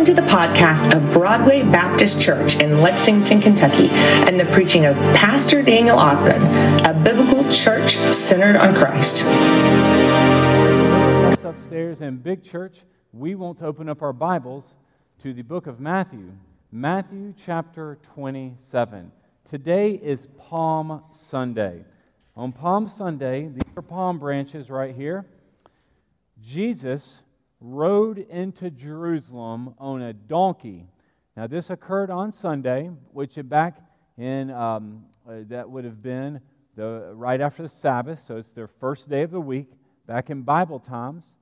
Welcome to the podcast of Broadway Baptist Church in Lexington, Kentucky, and the preaching of Pastor Daniel Ausbun, a biblical church centered on Christ. Upstairs in Big Church, we want to open up our Bibles to the book of Matthew, Matthew chapter 27. Today is Palm Sunday. On Palm Sunday, these are palm branches right here. Jesus rode into Jerusalem on a donkey. Now, this occurred on Sunday, which back in, um, uh, that would have been the, right after the Sabbath, so it's their first day of the week, back in Bible times.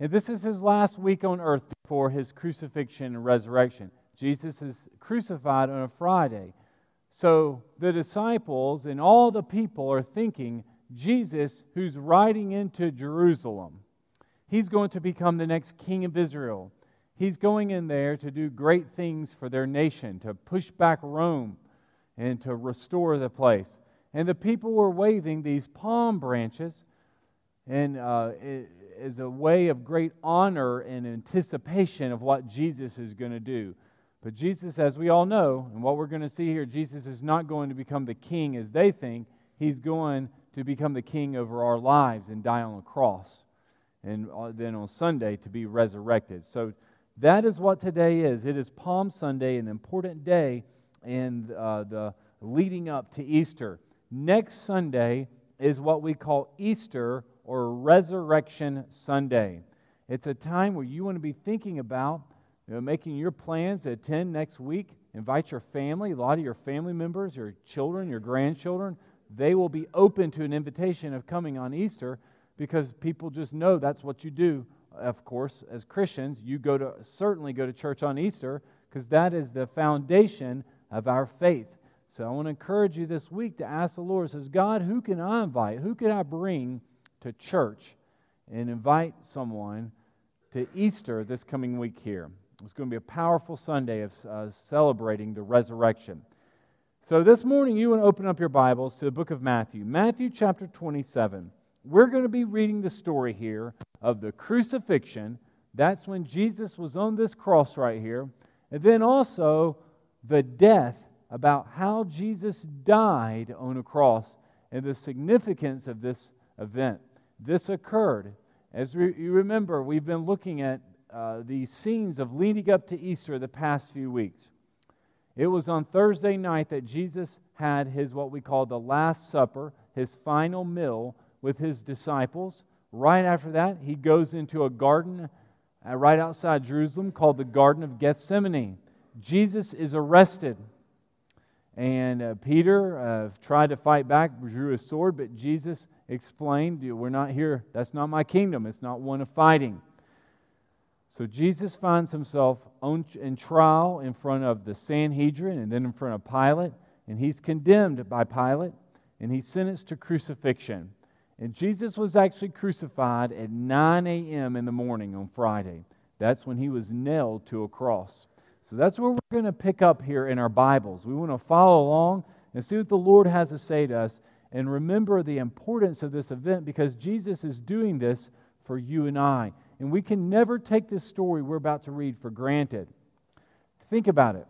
And this is his last week on earth before his crucifixion and resurrection. Jesus is crucified on a Friday. So the disciples and all the people are thinking Jesus, who's riding into Jerusalem, He's going to become the next king of Israel. He's going in there to do great things for their nation, to push back Rome and to restore the place. And the people were waving these palm branches and uh, as a way of great honor and anticipation of what Jesus is going to do. But Jesus, as we all know, and what we're going to see here, Jesus is not going to become the king as they think. He's going to become the king over our lives and die on the cross and uh, then on Sunday to be resurrected. So that is what today is. It is Palm Sunday, an important day in uh, the leading up to Easter. Next Sunday is what we call Easter or Resurrection Sunday. It's a time where you want to be thinking about you know, making your plans to attend next week. Invite your family, a lot of your family members, your children, your grandchildren. They will be open to an invitation of coming on Easter because people just know that's what you do. Of course, as Christians, you go to certainly go to church on Easter because that is the foundation of our faith. So I want to encourage you this week to ask the Lord, says, God, who can I invite? Who can I bring to church and invite someone to Easter this coming week here? It's going to be a powerful Sunday of uh, celebrating the resurrection. So this morning, you want to open up your Bibles to the book of Matthew, Matthew chapter 27 we're going to be reading the story here of the crucifixion. That's when Jesus was on this cross right here. And then also the death, about how Jesus died on a cross and the significance of this event. This occurred. As you remember, we've been looking at uh, the scenes of leading up to Easter the past few weeks. It was on Thursday night that Jesus had his what we call the Last Supper, his final meal with his disciples. Right after that, he goes into a garden uh, right outside Jerusalem called the Garden of Gethsemane. Jesus is arrested. And uh, Peter uh, tried to fight back, drew a sword, but Jesus explained, We're not here. That's not my kingdom. It's not one of fighting. So Jesus finds himself on, in trial in front of the Sanhedrin and then in front of Pilate. And he's condemned by Pilate and he's sentenced to crucifixion. And Jesus was actually crucified at 9 a.m. in the morning on Friday. That's when he was nailed to a cross. So that's where we're going to pick up here in our Bibles. We want to follow along and see what the Lord has to say to us and remember the importance of this event because Jesus is doing this for you and I. And we can never take this story we're about to read for granted. Think about it.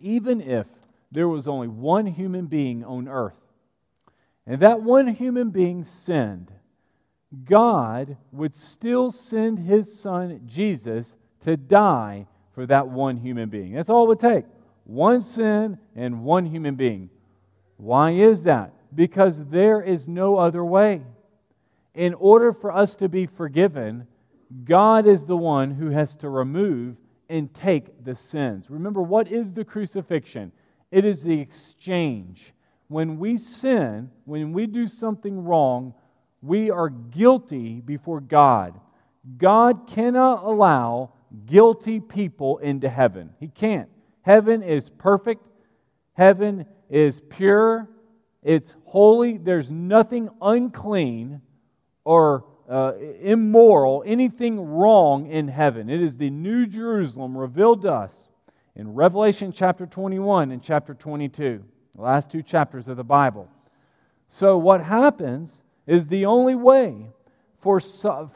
Even if there was only one human being on earth and that one human being sinned, God would still send his son Jesus to die for that one human being. That's all it would take one sin and one human being. Why is that? Because there is no other way. In order for us to be forgiven, God is the one who has to remove and take the sins. Remember, what is the crucifixion? It is the exchange when we sin, when we do something wrong, we are guilty before God. God cannot allow guilty people into heaven. He can't. Heaven is perfect, heaven is pure, it's holy. There's nothing unclean or uh, immoral, anything wrong in heaven. It is the New Jerusalem revealed to us in Revelation chapter 21 and chapter 22 the last two chapters of the Bible. So, what happens is the only way for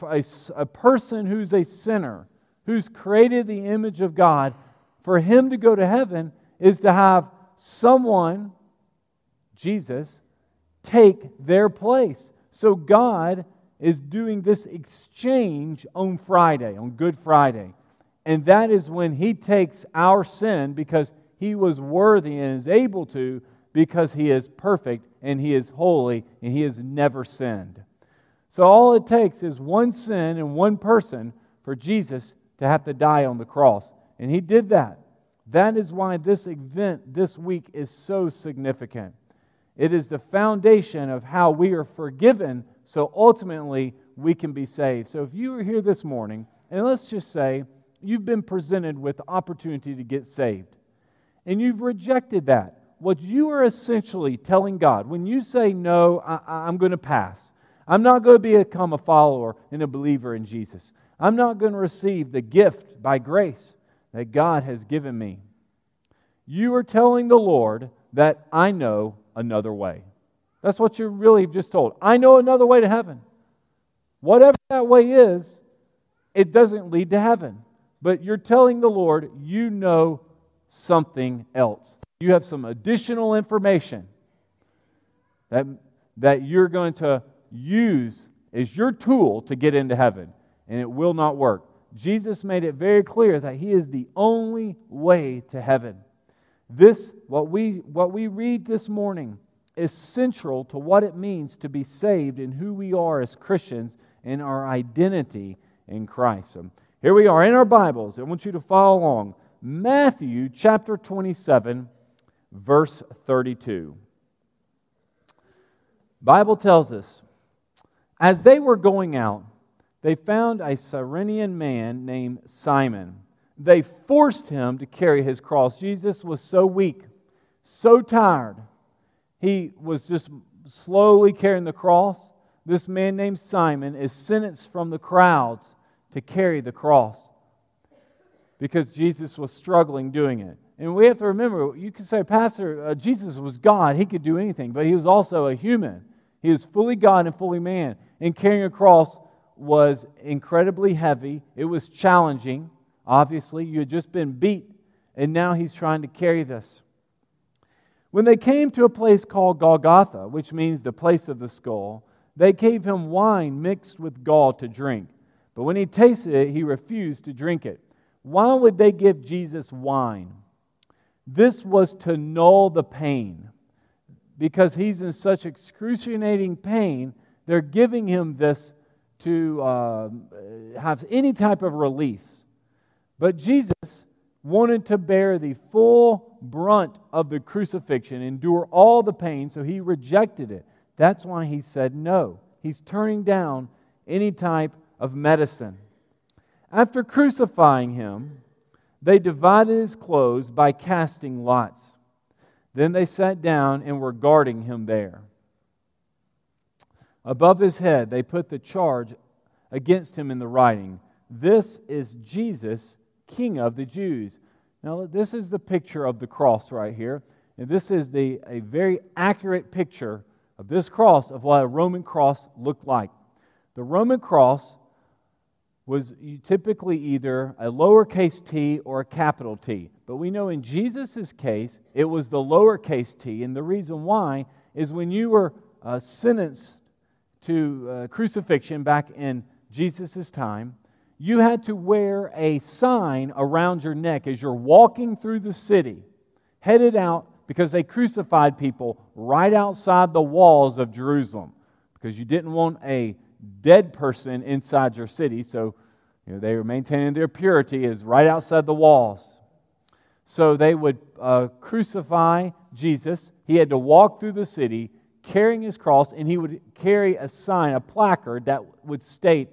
a, a person who's a sinner who's created the image of God, for him to go to heaven is to have someone, Jesus, take their place. So God is doing this exchange on Friday, on Good Friday. And that is when he takes our sin because he was worthy and is able to because he is perfect and he is holy and he has never sinned. So all it takes is one sin and one person for Jesus to have to die on the cross. And he did that. That is why this event this week is so significant. It is the foundation of how we are forgiven, so ultimately we can be saved. So if you are here this morning, and let's just say you've been presented with the opportunity to get saved, and you've rejected that, what you are essentially telling God, when you say, No, I, am going to pass, I'm not going to become a follower and a believer in Jesus, I'm not going to receive the gift by grace that God has given me. You are telling the Lord that I know another way. That's what you really just told. I know another way to heaven. Whatever that way is, it doesn't lead to heaven. But you're telling the Lord you know something else. You have some additional information that, that you're going to use as your tool to get into heaven, and it will not work. Jesus made it very clear that He is the only way to heaven. This, what we, what we read this morning, is central to what it means to be saved and who we are as Christians and our identity in Christ. So here we are in our Bibles. I want you to follow along. Matthew chapter 27, verse 32. Bible tells us, as they were going out, they found a Cyrenian man named Simon. They forced him to carry his cross. Jesus was so weak, so tired. He was just slowly carrying the cross. This man named Simon is sentenced from the crowds to carry the cross because Jesus was struggling doing it. And we have to remember, you can say, Pastor, uh, Jesus was God. He could do anything, but he was also a human. He was fully God and fully man. And carrying a cross was incredibly heavy. It was challenging. Obviously, you had just been beat, and now he's trying to carry this. When they came to a place called Golgotha, which means the place of the skull, they gave him wine mixed with gall to drink. But when he tasted it, he refused to drink it. Why would they give Jesus wine? This was to null the pain. Because he's in such excruciating pain, they're giving him this to uh, have any type of relief. But Jesus wanted to bear the full brunt of the crucifixion, endure all the pain, so he rejected it. That's why he said no. He's turning down any type of medicine. After crucifying him, they divided his clothes by casting lots. Then they sat down and were guarding him there. Above his head, they put the charge against him in the writing This is Jesus, King of the Jews. Now, this is the picture of the cross right here. And this is the, a very accurate picture of this cross, of what a Roman cross looked like. The Roman cross was typically either a lowercase t or a capital T. But we know in Jesus' case, it was the lowercase t. And the reason why is when you were uh, sentenced to uh, crucifixion back in Jesus' time, you had to wear a sign around your neck as you're walking through the city, headed out because they crucified people right outside the walls of Jerusalem because you didn't want a dead person inside your city. So you know, they were maintaining their purity is right outside the walls. So they would uh, crucify Jesus. He had to walk through the city carrying his cross, and he would carry a sign, a placard that would state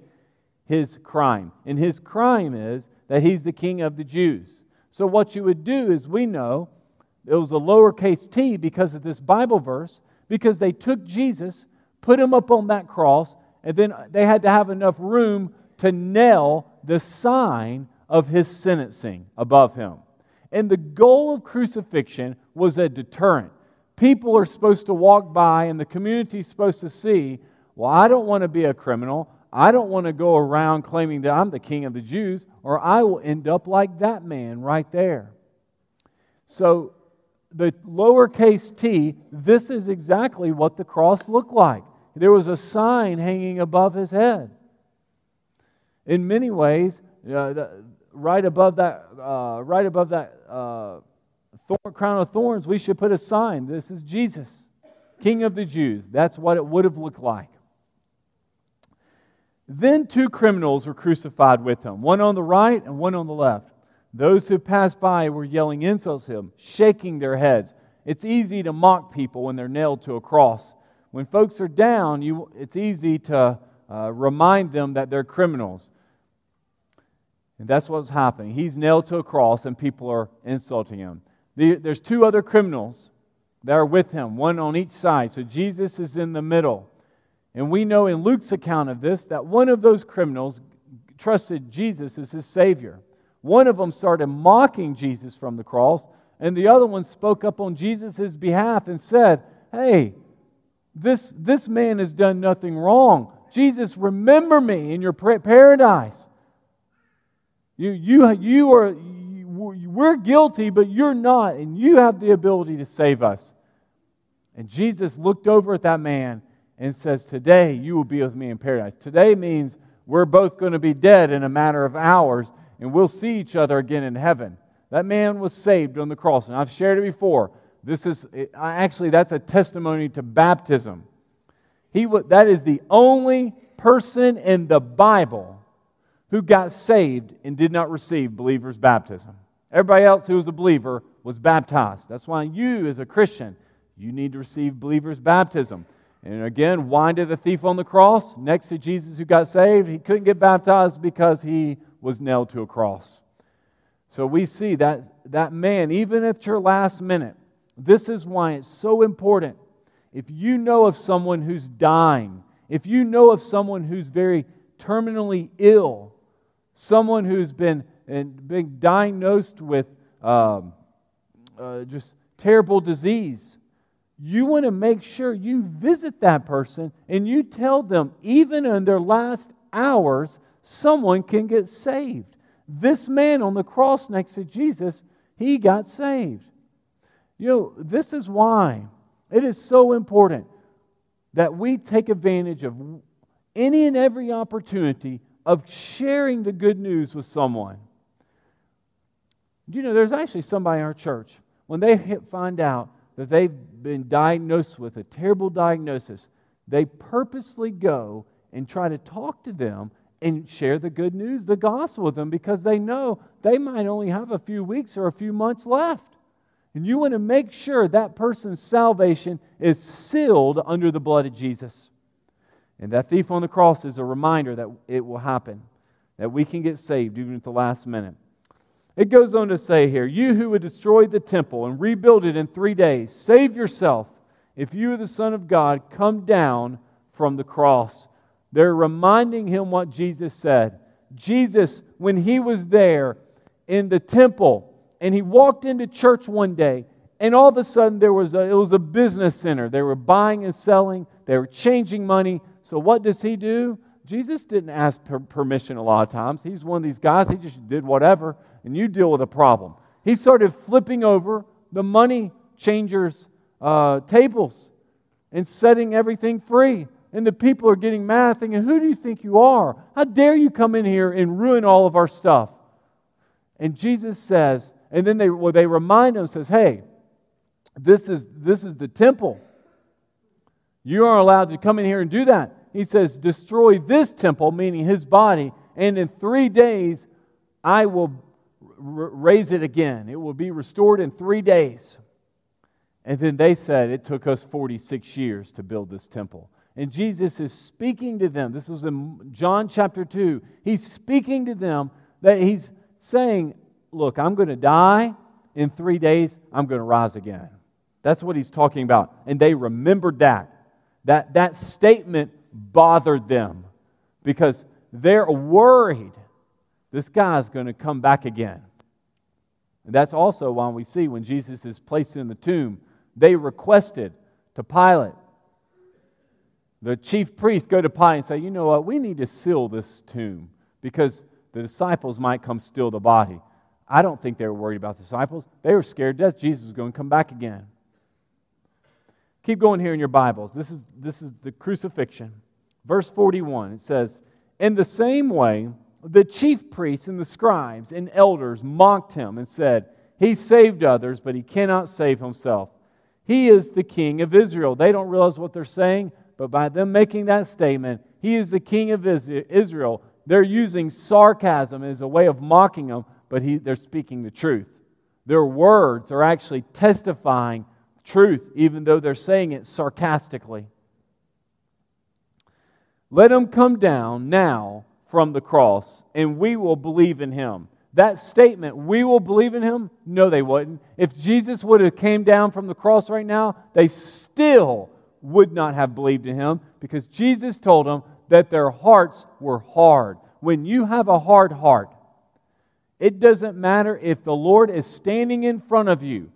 his crime. And his crime is that he's the king of the Jews. So, what you would do is, we know it was a lowercase t because of this Bible verse, because they took Jesus, put him up on that cross, and then they had to have enough room to nail the sign of his sentencing above him. And the goal of crucifixion was a deterrent people are supposed to walk by and the community is supposed to see, well, I don't want to be a criminal. I don't want to go around claiming that I'm the king of the Jews, or I will end up like that man right there. So, the lowercase t, this is exactly what the cross looked like. There was a sign hanging above his head. In many ways, uh, the, right above that, uh, right above that uh, thorn, crown of thorns, we should put a sign. This is Jesus, King of the Jews. That's what it would have looked like. Then two criminals were crucified with him, one on the right and one on the left. Those who passed by were yelling insults at him, shaking their heads. It's easy to mock people when they're nailed to a cross. When folks are down, you, it's easy to uh, remind them that they're criminals. And that's what's happening. He's nailed to a cross, and people are insulting him. There's two other criminals that are with him, one on each side. So Jesus is in the middle. And we know in Luke's account of this that one of those criminals trusted Jesus as his Savior. One of them started mocking Jesus from the cross, and the other one spoke up on Jesus' behalf and said, Hey, this, this man has done nothing wrong. Jesus, remember me in your paradise. You, you, you are, you, we're guilty, but you're not, and you have the ability to save us. And Jesus looked over at that man and says, Today you will be with me in paradise. Today means we're both going to be dead in a matter of hours, and we'll see each other again in heaven. That man was saved on the cross, and I've shared it before. This is actually that's a testimony to baptism. He that is the only person in the Bible who got saved and did not receive believer's baptism. Everybody else who was a believer was baptized. That's why you, as a Christian, you need to receive believer's baptism. And again, why did the thief on the cross next to Jesus who got saved? He couldn't get baptized because he was nailed to a cross. So we see that that man, even at your last minute, this is why it's so important. If you know of someone who's dying, if you know of someone who's very terminally ill, someone who's been, been diagnosed with um, uh, just terrible disease, you want to make sure you visit that person and you tell them, even in their last hours, someone can get saved. This man on the cross next to Jesus, he got saved. You know, this is why it is so important that we take advantage of any and every opportunity of sharing the good news with someone. You know there's actually somebody in our church, when they find out that they've been diagnosed with a terrible diagnosis, they purposely go and try to talk to them and share the good news, the gospel with them, because they know they might only have a few weeks or a few months left. And you want to make sure that person's salvation is sealed under the blood of Jesus. And that thief on the cross is a reminder that it will happen, that we can get saved even at the last minute. It goes on to say here, You who would destroy the temple and rebuild it in three days, save yourself. If you are the Son of God, come down from the cross. They're reminding him what Jesus said. Jesus, when he was there in the temple and he walked into church one day, and all of a sudden there was a, it was a business center. They were buying and selling, they were changing money, so, what does he do? Jesus didn't ask per- permission a lot of times. He's one of these guys, he just did whatever, and you deal with a problem. He started flipping over the money changers' uh, tables and setting everything free. And the people are getting mad, thinking, Who do you think you are? How dare you come in here and ruin all of our stuff? And Jesus says, and then they, well, they remind him, says, Hey, this is, this is the temple. You aren't allowed to come in here and do that he says, Destroy this temple, meaning his body, and in three days I will r- raise it again. It will be restored in three days. And then they said, It took us 46 years to build this temple. And Jesus is speaking to them. This was in John chapter 2. He's speaking to them that he's saying, Look, I'm going to die. In three days, I'm going to rise again. That's what he's talking about. And they remembered that. That, that statement bothered them because they're worried this guy's going to come back again. And that's also why we see when Jesus is placed in the tomb, they requested to Pilate, the chief priests go to Pilate and say, You know what? We need to seal this tomb because the disciples might come steal the body. I don't think they were worried about the disciples. They were scared to death Jesus was going to come back again. Keep going here in your Bibles. This is, this is the crucifixion. Verse 41, it says, In the same way, the chief priests and the scribes and elders mocked him and said, He saved others, but he cannot save himself. He is the king of Israel. They don't realize what they're saying, but by them making that statement, He is the king of Israel, they're using sarcasm as a way of mocking him, but he, they're speaking the truth. Their words are actually testifying truth, even though they're saying it sarcastically. Let him come down now from the cross, and we will believe in him. That statement, we will believe in him? No, they wouldn't. If Jesus would have came down from the cross right now, they still would not have believed in him because Jesus told them that their hearts were hard. When you have a hard heart, it doesn't matter if the Lord is standing in front of you,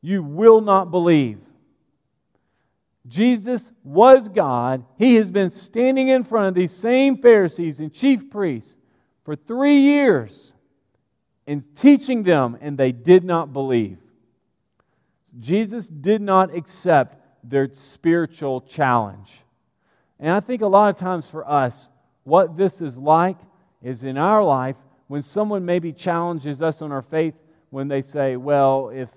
you will not believe. Jesus was God. He has been standing in front of these same Pharisees and chief priests for three years and teaching them, and they did not believe. Jesus did not accept their spiritual challenge. And I think a lot of times for us, what this is like is in our life when someone maybe challenges us on our faith when they say, well, if,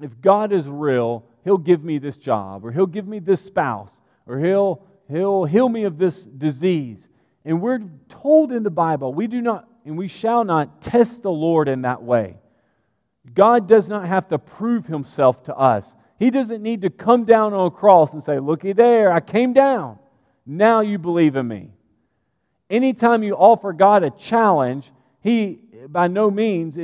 if God is real, he'll give me this job, or he'll give me this spouse, or he'll, he'll heal me of this disease. And we're told in the Bible, we do not, and we shall not test the Lord in that way. God does not have to prove himself to us. He doesn't need to come down on a cross and say, Looky there, I came down. Now you believe in me. Anytime you offer God a challenge, He by no means